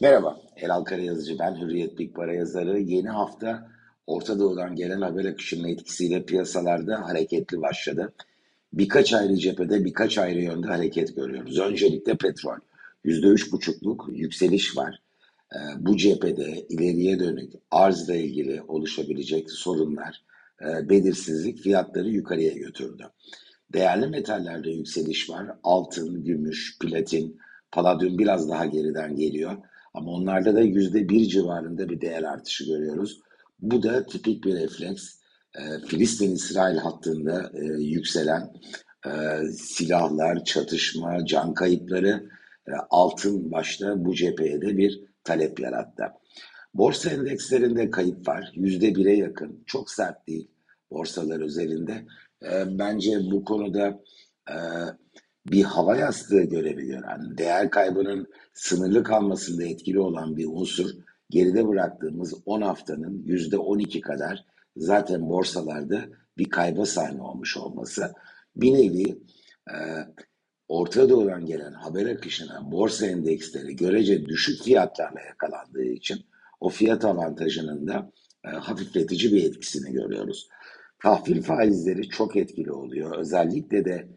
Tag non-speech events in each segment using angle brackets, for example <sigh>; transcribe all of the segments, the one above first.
Merhaba, Elal Karayazıcı ben, Hürriyet Big Para yazarı. Yeni hafta Orta Doğu'dan gelen haber akışının etkisiyle piyasalarda hareketli başladı. Birkaç ayrı cephede, birkaç ayrı yönde hareket görüyoruz. Öncelikle petrol. %3,5'luk yükseliş var. Ee, bu cephede ileriye dönük arzla ilgili oluşabilecek sorunlar, e, belirsizlik fiyatları yukarıya götürdü. Değerli metallerde yükseliş var. Altın, gümüş, platin, paladyum biraz daha geriden geliyor. Ama onlarda da yüzde bir civarında bir değer artışı görüyoruz. Bu da tipik bir refleks. E, Filistin-İsrail hattında e, yükselen e, silahlar, çatışma, can kayıpları e, altın başta bu cepheye de bir talep yarattı. Borsa endekslerinde kayıp var. Yüzde bire yakın. Çok sert değil borsalar üzerinde. E, bence bu konuda e, bir hava yastığı görevi gören, değer kaybının sınırlı kalmasında etkili olan bir unsur geride bıraktığımız 10 haftanın %12 kadar zaten borsalarda bir kayba sahne olmuş olması bir nevi e, Orta Doğu'dan gelen haber akışına borsa endeksleri görece düşük fiyatlarla yakalandığı için o fiyat avantajının da e, hafifletici bir etkisini görüyoruz. Tahvil faizleri çok etkili oluyor. Özellikle de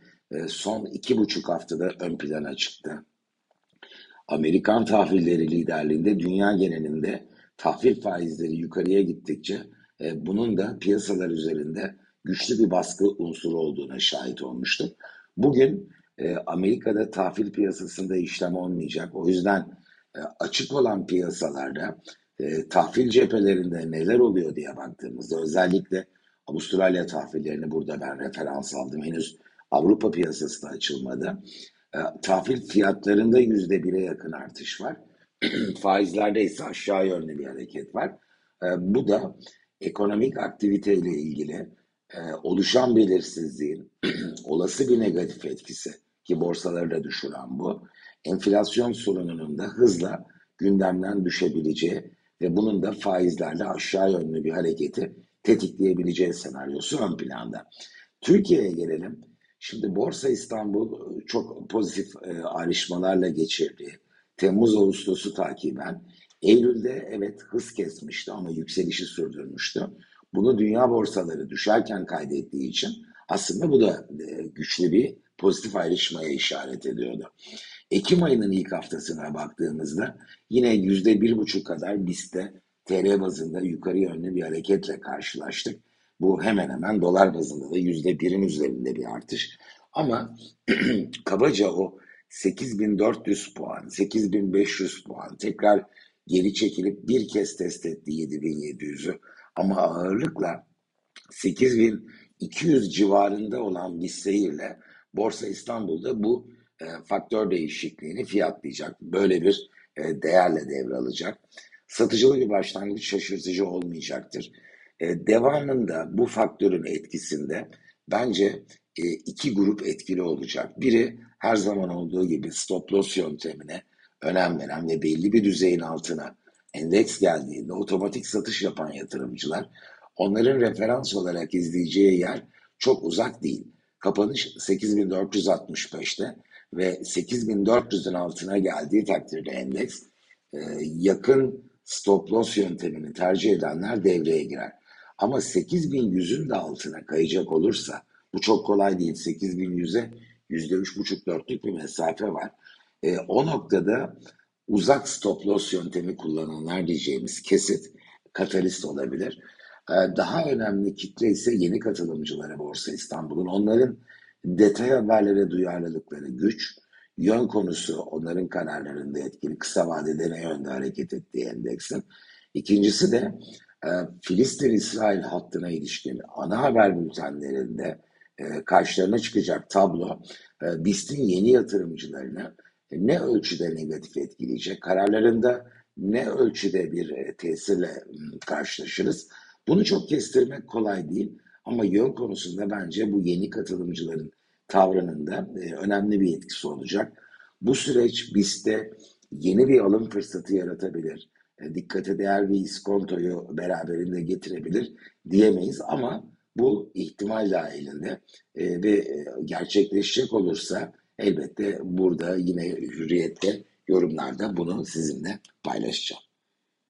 son iki buçuk haftada ön plana çıktı. Amerikan tahvilleri liderliğinde dünya genelinde tahvil faizleri yukarıya gittikçe e, bunun da piyasalar üzerinde güçlü bir baskı unsuru olduğuna şahit olmuştum. Bugün e, Amerika'da tahvil piyasasında işlem olmayacak. O yüzden açık olan piyasalarda tahvil cephelerinde neler oluyor diye baktığımızda özellikle Avustralya tahvillerini burada ben referans aldım. Henüz Avrupa piyasası da açılmadı. E, tahvil fiyatlarında yüzde bire yakın artış var. <clears throat> Faizlerde ise aşağı yönlü bir hareket var. E, bu da ekonomik aktiviteyle ilgili e, oluşan belirsizliğin <clears throat> olası bir negatif etkisi ki borsaları da düşüren bu. Enflasyon sorununun da hızla gündemden düşebileceği ve bunun da faizlerle aşağı yönlü bir hareketi tetikleyebileceği senaryosu ön planda. Türkiye'ye gelelim. Şimdi Borsa İstanbul e, çok pozitif e, ayrışmalarla geçirdi. Temmuz-Ağustos'u takiben Eylül'de evet hız kesmişti ama yükselişi sürdürmüştü. Bunu dünya borsaları düşerken kaydettiği için aslında bu da e, güçlü bir pozitif ayrışmaya işaret ediyordu. Ekim ayının ilk haftasına baktığımızda yine yüzde bir buçuk kadar BIST'te TL bazında yukarı yönlü bir hareketle karşılaştık. Bu hemen hemen dolar bazında da yüzde birin üzerinde bir artış. Ama <clears throat> kabaca o 8400 puan, 8500 puan tekrar geri çekilip bir kez test etti 7700'ü. Ama ağırlıkla 8200 civarında olan bir seyirle Borsa İstanbul'da bu e, faktör değişikliğini fiyatlayacak. Böyle bir e, değerle devralacak. Satıcılı bir başlangıç şaşırtıcı olmayacaktır. E, devamında bu faktörün etkisinde bence e, iki grup etkili olacak. Biri her zaman olduğu gibi stop loss yöntemine önem veren ve belli bir düzeyin altına endeks geldiğinde otomatik satış yapan yatırımcılar onların referans olarak izleyeceği yer çok uzak değil. Kapanış 8465'te ve 8400'ün altına geldiği takdirde endeks e, yakın stop loss yöntemini tercih edenler devreye girer. Ama 8100'ün de altına kayacak olursa bu çok kolay değil. 8100'e %3,5-4'lük bir mesafe var. E, o noktada uzak stop loss yöntemi kullananlar diyeceğimiz kesit katalist olabilir. E, daha önemli kitle ise yeni katılımcılara Borsa İstanbul'un. Onların detay haberlere duyarlılıkları güç, yön konusu onların kararlarında etkili. Kısa vadede ne yönde hareket ettiği endeksin. İkincisi de Filistin-İsrail hattına ilişkin ana haber bültenlerinde e, karşılarına çıkacak tablo e, BIST'in yeni yatırımcılarını ne ölçüde negatif etkileyecek, kararlarında ne ölçüde bir e, tesirle karşılaşırız. Bunu çok kestirmek kolay değil ama yön konusunda bence bu yeni katılımcıların tavrının da e, önemli bir etkisi olacak. Bu süreç BIST'te yeni bir alım fırsatı yaratabilir. E, dikkate değer bir iskontoyu beraberinde getirebilir diyemeyiz ama bu ihtimal dahilinde e, ve e, gerçekleşecek olursa elbette burada yine hürriyette yorumlarda bunu sizinle paylaşacağım.